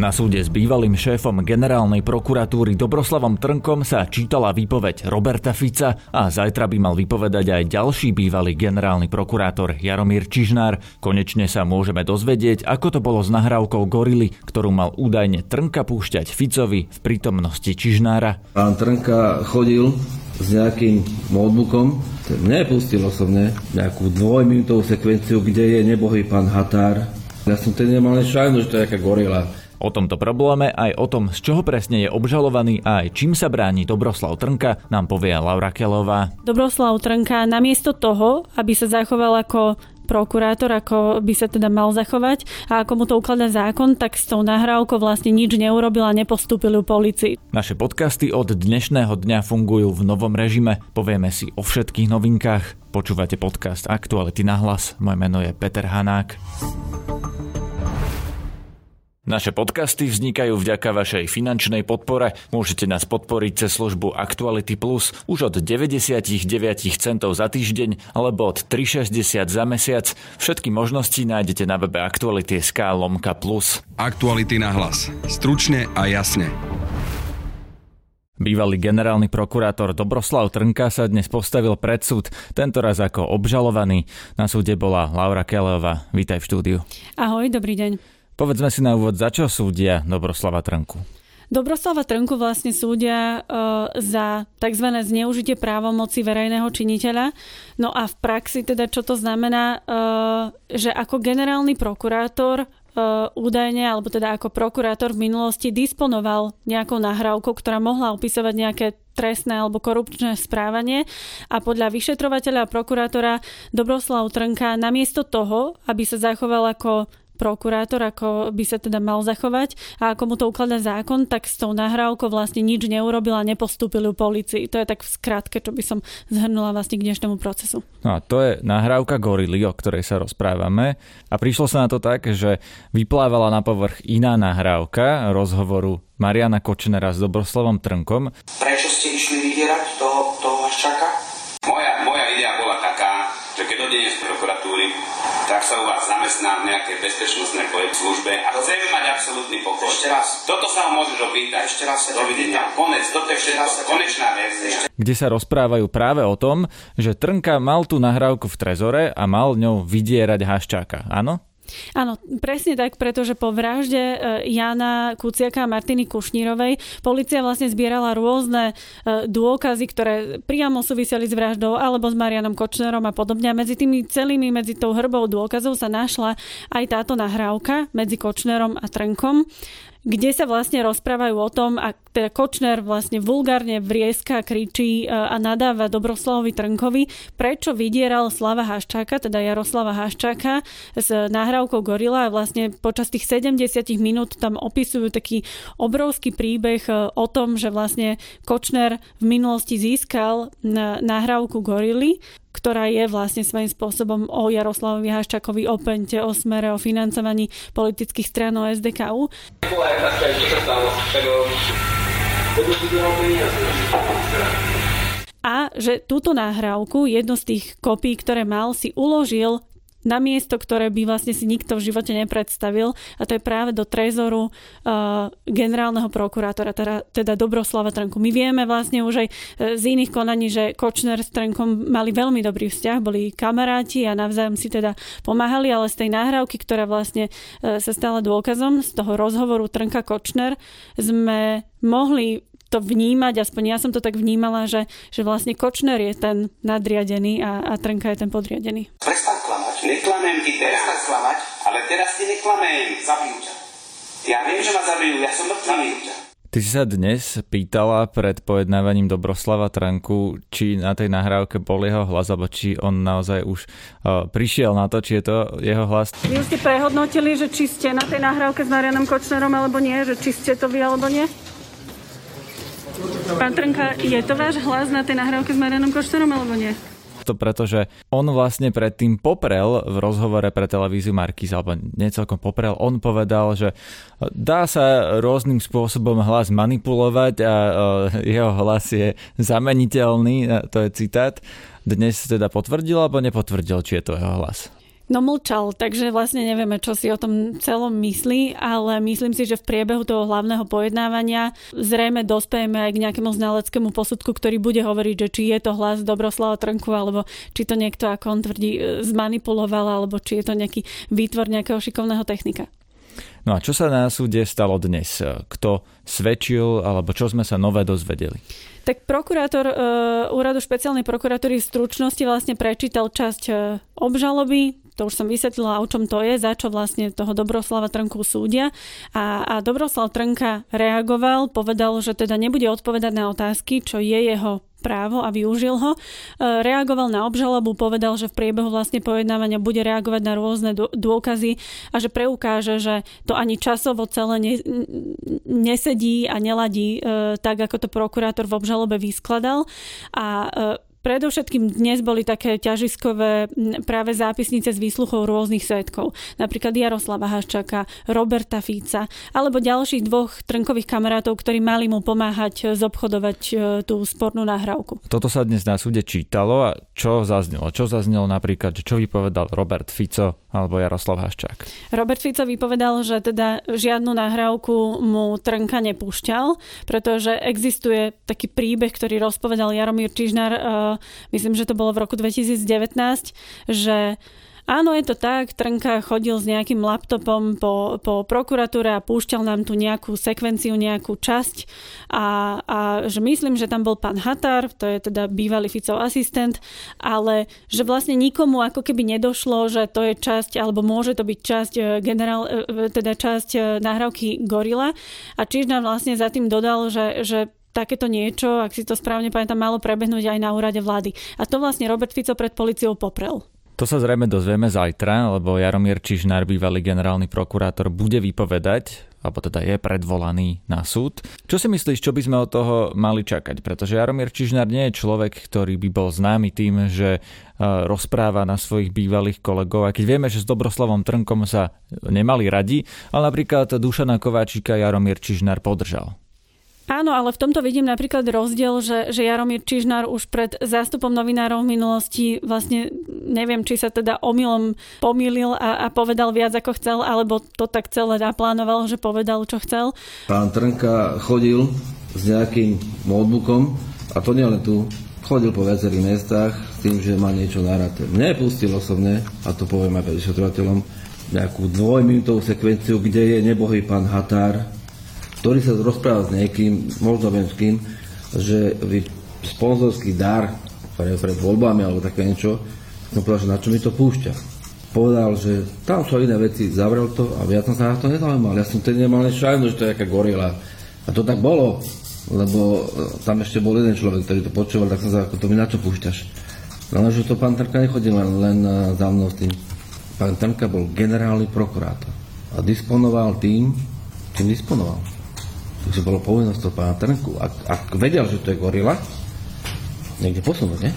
Na súde s bývalým šéfom generálnej prokuratúry Dobroslavom Trnkom sa čítala výpoveď Roberta Fica a zajtra by mal vypovedať aj ďalší bývalý generálny prokurátor Jaromír Čižnár. Konečne sa môžeme dozvedieť, ako to bolo s nahrávkou Gorily, ktorú mal údajne Trnka púšťať Ficovi v prítomnosti Čižnára. Pán Trnka chodil s nejakým notebookom. Mne pustil osobne nejakú dvojminútovú sekvenciu, kde je nebohý pán Határ. Ja som ten nemal šajnu, že to je nejaká gorila. O tomto probléme, aj o tom, z čoho presne je obžalovaný a aj čím sa bráni Dobroslav Trnka, nám povie Laura Kelová. Dobroslav Trnka namiesto toho, aby sa zachoval ako prokurátor, ako by sa teda mal zachovať a ako mu to ukladá zákon, tak s tou nahrávkou vlastne nič neurobil a nepostúpil ju policii. Naše podcasty od dnešného dňa fungujú v novom režime. Povieme si o všetkých novinkách. Počúvate podcast Aktuality na hlas. Moje meno je Peter Hanák. Naše podcasty vznikajú vďaka vašej finančnej podpore. Môžete nás podporiť cez službu Actuality Plus už od 99 centov za týždeň alebo od 3,60 za mesiac. Všetky možnosti nájdete na webe Actuality.sk lomka plus. Aktuality na hlas. Stručne a jasne. Bývalý generálny prokurátor Dobroslav Trnka sa dnes postavil pred súd, tentoraz ako obžalovaný. Na súde bola Laura Keleová. Vítaj v štúdiu. Ahoj, dobrý deň. Povedzme si na úvod, za čo súdia Dobroslava Trnku? Dobroslava Trnku vlastne súdia uh, za tzv. zneužitie právomoci verejného činiteľa. No a v praxi teda čo to znamená, uh, že ako generálny prokurátor uh, údajne, alebo teda ako prokurátor v minulosti disponoval nejakou nahrávkou, ktorá mohla opisovať nejaké trestné alebo korupčné správanie a podľa vyšetrovateľa a prokurátora Dobroslav Trnka namiesto toho, aby sa zachoval ako prokurátor, ako by sa teda mal zachovať a ako mu to ukladá zákon, tak s tou nahrávkou vlastne nič neurobil a nepostúpil ju policii. To je tak v skratke, čo by som zhrnula vlastne k dnešnému procesu. No a to je nahrávka Gorily, o ktorej sa rozprávame a prišlo sa na to tak, že vyplávala na povrch iná nahrávka rozhovoru Mariana Kočnera s Dobroslavom Trnkom. Prečo ste išli vydierať toho, toho Haščaka? Sa u vás zamestná v nejakej bezpečnostnej službe a chceme mať absolútny pokoj. Ešte raz. Toto sa ho môžeš opýtať. Ešte raz sa Dovidenia. Konec. Toto je všetko. Konečná verzia. Kde sa rozprávajú práve o tom, že Trnka mal tú nahrávku v trezore a mal ňou vydierať Haščáka. Áno? Áno, presne tak, pretože po vražde e, Jana Kuciaka a Martiny Kušnírovej policia vlastne zbierala rôzne e, dôkazy, ktoré priamo súviseli s vraždou alebo s Marianom Kočnerom a podobne. A medzi tými celými, medzi tou hrbou dôkazov sa našla aj táto nahrávka medzi Kočnerom a Trnkom kde sa vlastne rozprávajú o tom, a teda Kočner vlastne vulgárne vrieska, kričí e, a nadáva Dobroslavovi Trnkovi, prečo vydieral Slava Haščáka, teda Jaroslava Haščáka s nahrávkou Gorila. A vlastne počas tých 70 minút tam opisujú taký obrovský príbeh e, o tom, že vlastne Kočner v minulosti získal nahrávku Gorily ktorá je vlastne svojím spôsobom o Jaroslavovi Haščakovi, o Pente, o smere, o financovaní politických strán o SDKU. A že túto nahrávku, jednu z tých kopí, ktoré mal, si uložil na miesto, ktoré by vlastne si nikto v živote nepredstavil a to je práve do trezoru uh, generálneho prokurátora, teda, teda Dobroslava Trnku. My vieme vlastne už aj uh, z iných konaní, že Kočner s Trnkom mali veľmi dobrý vzťah, boli kamaráti a navzájom si teda pomáhali, ale z tej nahrávky, ktorá vlastne uh, sa stala dôkazom z toho rozhovoru Trnka Kočner, sme mohli to vnímať, aspoň ja som to tak vnímala, že, že vlastne Kočner je ten nadriadený a, a Trnka je ten podriadený. Klamať. Neklamem ti teraz. Klamať. Ale teraz ti neklamem. Zabijú ťa. Ja viem, že ma zabijú. Ja som mŕtvý. Ty si sa dnes pýtala pred pojednávaním Dobroslava Tranku, či na tej nahrávke bol jeho hlas, alebo či on naozaj už uh, prišiel na to, či je to jeho hlas. Vy už ste prehodnotili, že či ste na tej nahrávke s Marianom Kočnerom alebo nie, že či ste to vy alebo nie? Pán Trnka, je to váš hlas na tej nahrávke s Marianom Košterom alebo nie? To preto, on vlastne predtým poprel v rozhovore pre televíziu Markíz, alebo necelkom poprel, on povedal, že dá sa rôznym spôsobom hlas manipulovať a jeho hlas je zameniteľný, to je citát. Dnes teda potvrdil alebo nepotvrdil, či je to jeho hlas? No mlčal, takže vlastne nevieme, čo si o tom celom myslí, ale myslím si, že v priebehu toho hlavného pojednávania zrejme dospejeme aj k nejakému znaleckému posudku, ktorý bude hovoriť, že či je to hlas Dobroslava Trnku, alebo či to niekto, ako on tvrdí, e, zmanipuloval, alebo či je to nejaký výtvor nejakého šikovného technika. No a čo sa na súde stalo dnes? Kto svedčil, alebo čo sme sa nové dozvedeli? Tak prokurátor uh, úradu špeciálnej prokuratúry v stručnosti vlastne prečítal časť uh, obžaloby, to už som vysvetlila, o čom to je, za čo vlastne toho Dobroslava Trnku súdia. A, a Dobroslav Trnka reagoval, povedal, že teda nebude odpovedať na otázky, čo je jeho právo a využil ho. E, reagoval na obžalobu, povedal, že v priebehu vlastne pojednávania bude reagovať na rôzne dôkazy a že preukáže, že to ani časovo celé ne, nesedí a neladí e, tak, ako to prokurátor v obžalobe vyskladal. A e, Predovšetkým dnes boli také ťažiskové práve zápisnice z výsluchov rôznych svetkov. Napríklad Jaroslava Haščaka, Roberta Fíca, alebo ďalších dvoch trnkových kamarátov, ktorí mali mu pomáhať zobchodovať e, tú spornú nahrávku. Toto sa dnes na súde čítalo a čo zaznelo? Čo zaznelo napríklad, čo vypovedal Robert Fico alebo Jaroslav Haščák? Robert Fico vypovedal, že teda žiadnu nahrávku mu Trnka nepúšťal, pretože existuje taký príbeh, ktorý rozpovedal Jaromír Čižnár e, myslím, že to bolo v roku 2019, že Áno, je to tak. Trnka chodil s nejakým laptopom po, po prokuratúre a púšťal nám tu nejakú sekvenciu, nejakú časť a, a že myslím, že tam bol pán Hatar, to je teda bývalý Ficov asistent, ale že vlastne nikomu ako keby nedošlo, že to je časť, alebo môže to byť časť e, generál, e, teda časť e, nahrávky Gorila a čiže nám vlastne za tým dodal, že, že takéto niečo, ak si to správne pamätám, malo prebehnúť aj na úrade vlády. A to vlastne Robert Fico pred policiou poprel. To sa zrejme dozvieme zajtra, lebo Jaromír Čižnár, bývalý generálny prokurátor, bude vypovedať, alebo teda je predvolaný na súd. Čo si myslíš, čo by sme od toho mali čakať? Pretože Jaromír Čižnár nie je človek, ktorý by bol známy tým, že e, rozpráva na svojich bývalých kolegov. A keď vieme, že s Dobroslavom Trnkom sa nemali radi, ale napríklad Dušana Kováčika Jaromír Čižnár podržal. Áno, ale v tomto vidím napríklad rozdiel, že, že Jaromír Čižnár už pred zástupom novinárov v minulosti vlastne neviem, či sa teda omylom pomýlil a, a povedal viac ako chcel, alebo to tak celé naplánoval, že povedal, čo chcel. Pán Trnka chodil s nejakým notebookom a to nielen tu, chodil po viacerých mestách s tým, že má niečo naráte. Nepustil osobne, a to poviem aj vyšetrovateľom, nejakú dvojminútovú sekvenciu, kde je nebohý pán Határ, ktorý sa rozprával s niekým, možno viem s kým, že vy sponzorský dar pre, pred voľbami alebo také niečo, som povedal, že na čo mi to púšťa. Povedal, že tam sú iné veci, zavrel to a viac som sa na to nezaujímal. Ja som tedy nemal šajnu, že to je nejaká gorila. A to tak bolo, lebo e, tam ešte bol jeden človek, ktorý to počúval, tak som sa ako to mi na čo púšťaš. No ale že to pán Trnka nechodil len, len e, za mnou s tým. Pán Trnka bol generálny prokurátor a disponoval tým, čím disponoval. Takže bolo povinnosť to pána Trnku. Ak, ak vedel, že to je gorila, niekde posunúť, ne?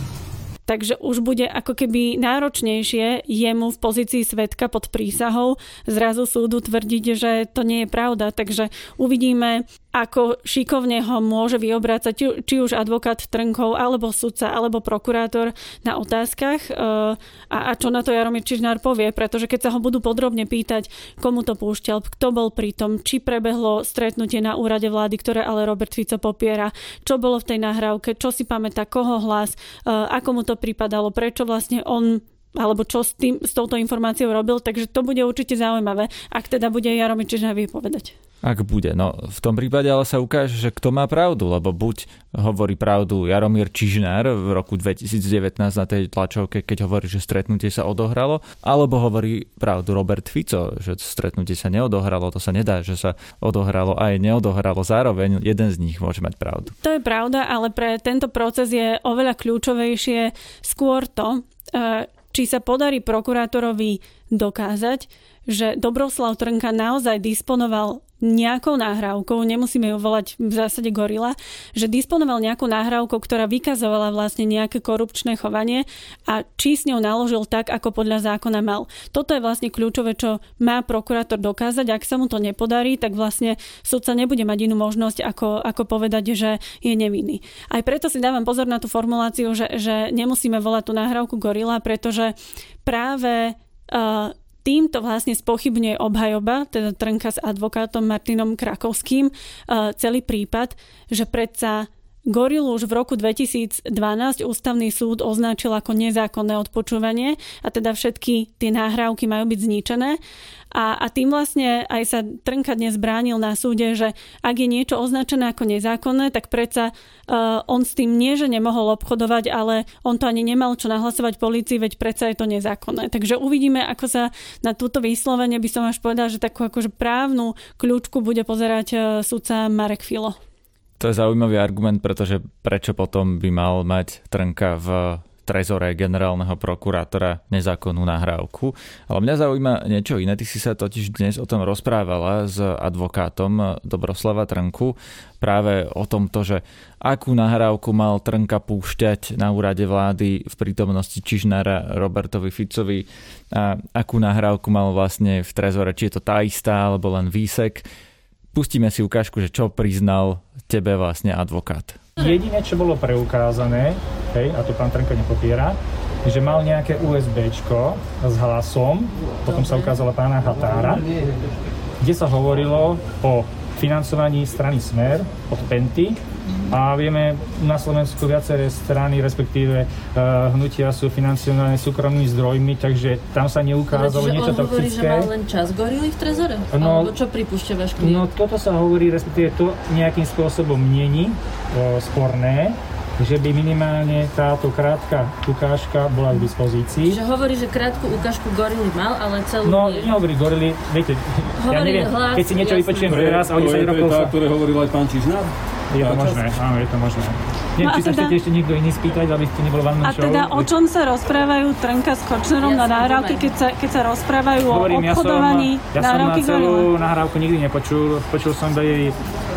takže už bude ako keby náročnejšie jemu v pozícii svetka pod prísahou zrazu súdu tvrdiť, že to nie je pravda. Takže uvidíme, ako šikovne ho môže vyobrácať či už advokát Trnkov, alebo sudca, alebo prokurátor na otázkach. E, a, a čo na to Jaromír Čižnár povie, pretože keď sa ho budú podrobne pýtať, komu to púšťal, kto bol pri tom, či prebehlo stretnutie na úrade vlády, ktoré ale Robert Fico popiera, čo bolo v tej nahrávke, čo si pamätá, koho hlas, e, ako mu to pripadalo, prečo vlastne on alebo čo s, tým, s touto informáciou robil, takže to bude určite zaujímavé, ak teda bude Jaromír Čižnár vypovedať. Ak bude. No v tom prípade ale sa ukáže, že kto má pravdu, lebo buď hovorí pravdu Jaromír Čižnár v roku 2019 na tej tlačovke, keď hovorí, že stretnutie sa odohralo, alebo hovorí pravdu Robert Fico, že stretnutie sa neodohralo, to sa nedá, že sa odohralo aj neodohralo zároveň, jeden z nich môže mať pravdu. To je pravda, ale pre tento proces je oveľa kľúčovejšie skôr to, e, či sa podarí prokurátorovi dokázať, že Dobroslav Trnka naozaj disponoval nejakou nahrávkou, nemusíme ju volať v zásade gorila, že disponoval nejakou nahrávkou, ktorá vykazovala vlastne nejaké korupčné chovanie a či s ňou naložil tak, ako podľa zákona mal. Toto je vlastne kľúčové, čo má prokurátor dokázať. Ak sa mu to nepodarí, tak vlastne sudca nebude mať inú možnosť, ako, ako povedať, že je nevinný. Aj preto si dávam pozor na tú formuláciu, že, že nemusíme volať tú nahrávku gorila, pretože práve Týmto vlastne spochybňuje obhajoba, teda Trnka s advokátom Martinom Krakovským, celý prípad, že predsa Gorilu už v roku 2012 ústavný súd označil ako nezákonné odpočúvanie a teda všetky tie nahrávky majú byť zničené. A, a tým vlastne aj sa Trnka dnes bránil na súde, že ak je niečo označené ako nezákonné, tak predsa uh, on s tým nie, že nemohol obchodovať, ale on to ani nemal čo nahlasovať policii, veď predsa je to nezákonné. Takže uvidíme, ako sa na túto vyslovenie by som až povedal, že takú akože právnu kľúčku bude pozerať uh, sudca Marek Filo. To je zaujímavý argument, pretože prečo potom by mal mať Trnka v trezore generálneho prokurátora nezákonnú nahrávku. Ale mňa zaujíma niečo iné. Ty si sa totiž dnes o tom rozprávala s advokátom Dobroslava Trnku práve o tomto, že akú nahrávku mal Trnka púšťať na úrade vlády v prítomnosti Čižnára Robertovi Ficovi a akú nahrávku mal vlastne v trezore, či je to tá istá alebo len výsek. Pustíme si ukážku, že čo priznal tebe vlastne advokát. Jediné, čo bolo preukázané, hej, a to pán Trnka nepopiera, že mal nejaké USB s hlasom, potom sa ukázala pána Határa, kde sa hovorilo o financovaní strany Smer od Penty a vieme, na Slovensku viaceré strany, respektíve uh, hnutia sú financované súkromnými zdrojmi, takže tam sa neukázalo niečo on hovorí, toxické. že mal len čas gorily v trezore? No, Alebo čo pripúšťa váš klient? No toto sa hovorí, respektíve to nejakým spôsobom není uh, sporné, že by minimálne táto krátka ukážka bola k dispozícii. Čiže hovorí, že krátku ukážku gorily mal, ale celú No, nie. nehovorí gorily, viete, ja Hovorí neviem, hlas, keď si niečo jasné. vypočujem teraz a oni sa je, to je rokov tá, ktoré hovoril aj pán Čižnár? Je to možné, áno, je to možné. Neviem, No a či sa teda- chcete ešte niekto iný spýtať, aby ste nebol vám A teda o čom sa rozprávajú Trnka s Kočnerom na Jasne, nahrávky, poviem. keď sa, keď sa rozprávajú Hovorím, o ja som, obchodovaní ja som na celú nahrávku nikdy nepočul. Počul som iba jej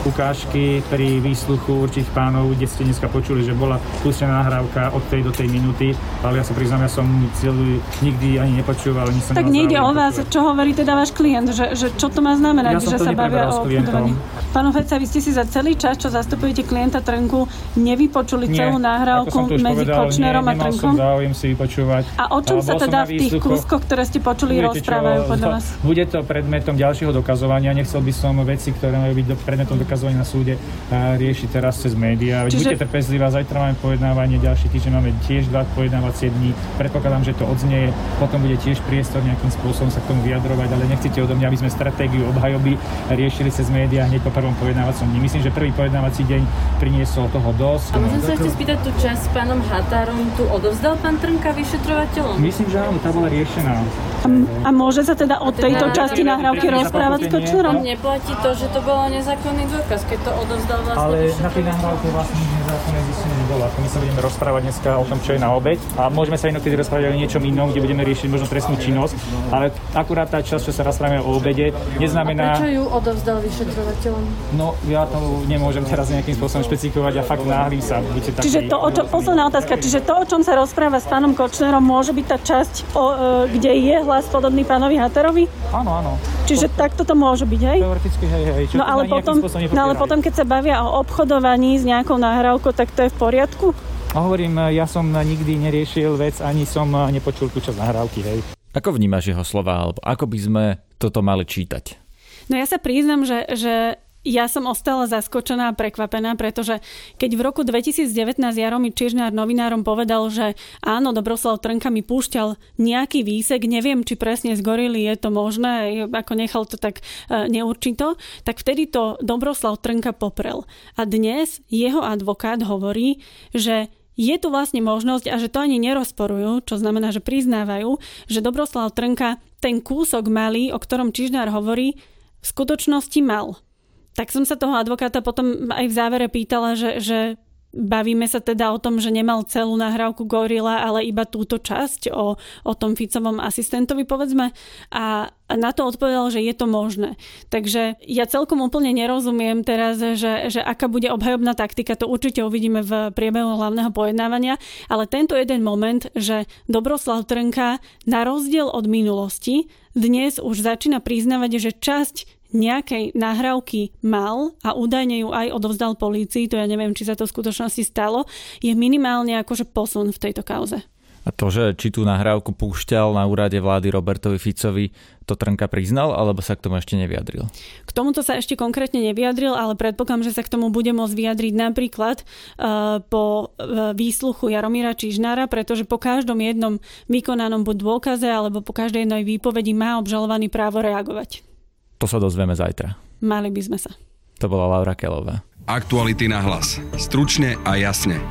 ukážky pri výsluchu určitých pánov, kde ste dneska počuli, že bola pustená nahrávka od tej do tej minúty, ale ja sa priznám, ja som celú nikdy ani nepočúval, ani som Tak nejde o vás, čo hovorí teda váš klient, že, že čo to má znamenať, Ja že sa bavia o obchodovaní. Pán Feca, vy ste si za celý čas, čo zastupujete klienta Trnku, nevypočuli Nie, celú nahrávku medzi povedal, Kočnerom nie, a Trnkom? záujem si vypočúvať. A o čom Ale sa teda v tých kúskoch, ktoré ste počuli, Viete rozprávajú podľa vás? Bude to predmetom ďalšieho dokazovania. Nechcel by som veci, ktoré majú byť predmetom dokazovania na súde, a riešiť teraz cez médiá. Čiže- Buďte trpezlivá, zajtra máme pojednávanie, ďalší týždeň máme tiež dva pojednávacie dní. Predpokladám, že to odznieje, potom bude tiež priestor nejakým spôsobom sa k tomu vyjadrovať, ale nechcete odo mňa, aby sme stratégiu obhajoby riešili cez médiá hneď po prvom pojednávacom dni. Myslím, že prvý pojednávací deň priniesol toho dosť. A môžem sa ešte spýtať tú časť s pánom Határom, tu odovzdal pán Trnka vyšetrovateľom? Myslím, že áno, tá bola riešená. A, a môže sa teda od tejto teda- časti nahrávky rozprávať s Kočnerom? Neplatí to, že to bolo nezákonný dôkaz, keď to odovzdal vlastne Ale na tej nahrávke vlastne nič nezákonné Ako my sa budeme rozprávať dneska o tom, čo je na obeď a môžeme sa inokedy rozprávať o niečom inom, kde budeme riešiť možno trestnú činnosť, ale akurát tá časť, čo sa rozprávame o obede, A neznamená... prečo ju odovzdal vyšetrovateľom? No, ja to nemôžem teraz nejakým spôsobom špecifikovať a fakt náhlím sa. Buďte. Čiže to, o čo, posledná otázka, čiže to, o čom sa rozpráva s pánom Kočnerom, môže byť tá časť, o, e, kde je hlas podobný pánovi Haterovi? Áno, áno. Čiže takto to môže byť, hej? Teoreticky, hej, hej. Čo No ale, potom, no ale potom, keď sa bavia o obchodovaní s nejakou nahrávkou, tak to je v poriadku? A hovorím, ja som nikdy neriešil vec, ani som nepočul tú časť nahrávky, hej. Ako vnímaš jeho slova, alebo ako by sme toto mali čítať? No ja sa priznam, že, že ja som ostala zaskočená a prekvapená, pretože keď v roku 2019 Jaromír Čižnár novinárom povedal, že áno, Dobroslav Trnka mi púšťal nejaký výsek, neviem, či presne z gorily je to možné, ako nechal to tak e, neurčito, tak vtedy to Dobroslav Trnka poprel. A dnes jeho advokát hovorí, že je tu vlastne možnosť a že to ani nerozporujú, čo znamená, že priznávajú, že Dobroslav Trnka ten kúsok malý, o ktorom Čižnár hovorí, v skutočnosti mal. Tak som sa toho advokáta potom aj v závere pýtala, že, že bavíme sa teda o tom, že nemal celú nahrávku Gorila, ale iba túto časť o, o tom Ficovom asistentovi, povedzme. A na to odpovedal, že je to možné. Takže ja celkom úplne nerozumiem teraz, že, že aká bude obhajobná taktika, to určite uvidíme v priebehu hlavného pojednávania, ale tento jeden moment, že Dobroslav Trnka na rozdiel od minulosti dnes už začína priznávať, že časť nejakej nahrávky mal a údajne ju aj odovzdal polícii, to ja neviem, či sa to v skutočnosti stalo, je minimálne akože posun v tejto kauze. A to, že či tú nahrávku púšťal na úrade vlády Robertovi Ficovi, to Trnka priznal, alebo sa k tomu ešte nevyjadril? K tomuto sa ešte konkrétne nevyjadril, ale predpokladám, že sa k tomu bude môcť vyjadriť napríklad uh, po uh, výsluchu Jaromíra Čižnára, pretože po každom jednom vykonanom buď dôkaze alebo po každej jednej výpovedi má obžalovaný právo reagovať. To sa dozvieme zajtra. Mali by sme sa. To bola Laura Kelová. Aktuality na hlas. Stručne a jasne.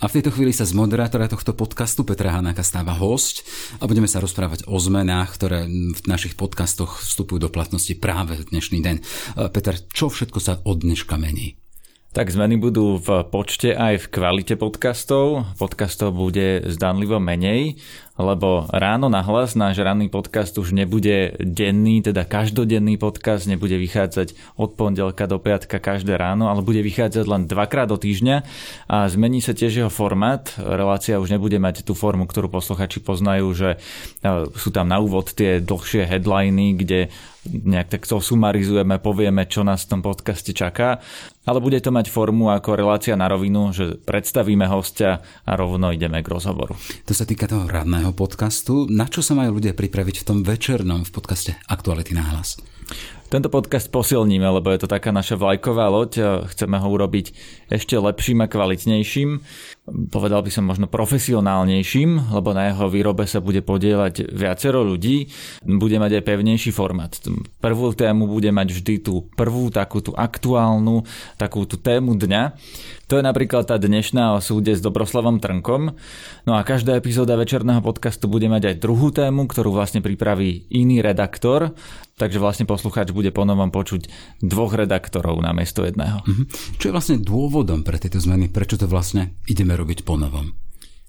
A v tejto chvíli sa z moderátora tohto podcastu Petra Hanáka stáva host a budeme sa rozprávať o zmenách, ktoré v našich podcastoch vstupujú do platnosti práve dnešný deň. Peter, čo všetko sa od dneška mení? Tak zmeny budú v počte aj v kvalite podcastov. Podcastov bude zdanlivo menej, lebo ráno na hlas náš ranný podcast už nebude denný, teda každodenný podcast, nebude vychádzať od pondelka do piatka každé ráno, ale bude vychádzať len dvakrát do týždňa a zmení sa tiež jeho formát. Relácia už nebude mať tú formu, ktorú posluchači poznajú, že sú tam na úvod tie dlhšie headliny, kde nejak tak to sumarizujeme, povieme, čo nás v tom podcaste čaká, ale bude to mať formu ako relácia na rovinu, že predstavíme hostia a rovno ideme k rozhovoru. To sa týka toho radného podcastu. Na čo sa majú ľudia pripraviť v tom večernom v podcaste Aktuality na hlas? Tento podcast posilníme, lebo je to taká naša vlajková loď. Chceme ho urobiť ešte lepším a kvalitnejším. Povedal by som možno profesionálnejším, lebo na jeho výrobe sa bude podielať viacero ľudí. Bude mať aj pevnejší formát. Prvú tému bude mať vždy tú prvú, takú tú aktuálnu, takú tú tému dňa. To je napríklad tá dnešná o súde s Dobroslavom Trnkom. No a každá epizóda večerného podcastu bude mať aj druhú tému, ktorú vlastne pripraví iný redaktor. Takže vlastne poslucháč bude ponovom počuť dvoch redaktorov na miesto jedného. Mhm. Čo je vlastne dôvodom pre tieto zmeny? Prečo to vlastne ideme robiť ponovom?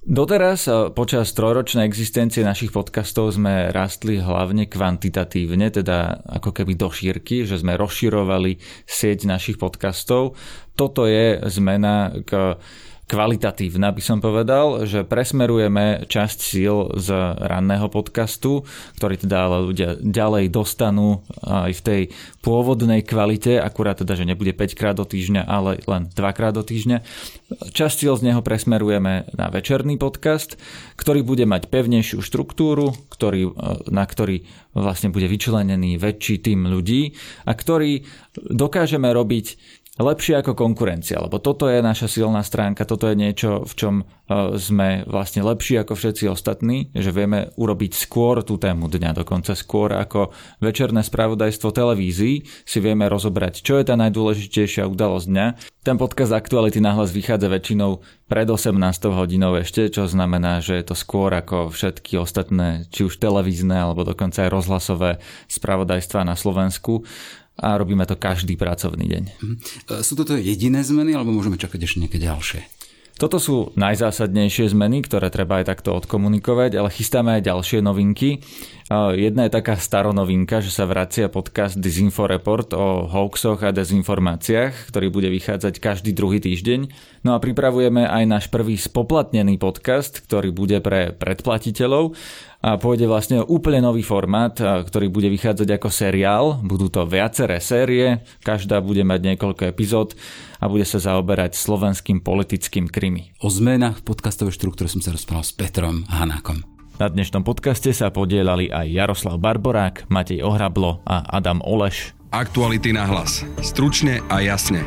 Doteraz eh, počas trojročnej existencie našich podcastov sme rastli hlavne kvantitatívne, teda ako keby do šírky, že sme rozširovali sieť našich podcastov. Toto je zmena k kvalitatívna, by som povedal, že presmerujeme časť síl z ranného podcastu, ktorý teda ale ľudia ďalej dostanú aj v tej pôvodnej kvalite, akurát teda, že nebude 5 krát do týždňa, ale len 2 krát do týždňa. Časť síl z neho presmerujeme na večerný podcast, ktorý bude mať pevnejšiu štruktúru, ktorý, na ktorý vlastne bude vyčlenený väčší tým ľudí a ktorý dokážeme robiť lepšie ako konkurencia, lebo toto je naša silná stránka, toto je niečo, v čom e, sme vlastne lepší ako všetci ostatní, že vieme urobiť skôr tú tému dňa, dokonca skôr ako večerné spravodajstvo televízií si vieme rozobrať, čo je tá najdôležitejšia udalosť dňa. Ten podcast Aktuality nahlas vychádza väčšinou pred 18 hodinou ešte, čo znamená, že je to skôr ako všetky ostatné, či už televízne alebo dokonca aj rozhlasové spravodajstva na Slovensku a robíme to každý pracovný deň. Mhm. E, sú toto jediné zmeny, alebo môžeme čakať ešte nejaké ďalšie? Toto sú najzásadnejšie zmeny, ktoré treba aj takto odkomunikovať, ale chystáme aj ďalšie novinky. Jedna je taká staronovinka, že sa vracia podcast Disinfo Report o hoaxoch a dezinformáciách, ktorý bude vychádzať každý druhý týždeň. No a pripravujeme aj náš prvý spoplatnený podcast, ktorý bude pre predplatiteľov a pôjde vlastne o úplne nový formát, ktorý bude vychádzať ako seriál. Budú to viaceré série, každá bude mať niekoľko epizód a bude sa zaoberať slovenským politickým krimi. O zmenách v podcastovej štruktúre som sa rozprával s Petrom Hanákom. Na dnešnom podcaste sa podielali aj Jaroslav Barborák, Matej Ohrablo a Adam Oleš. Aktuality na hlas. Stručne a jasne.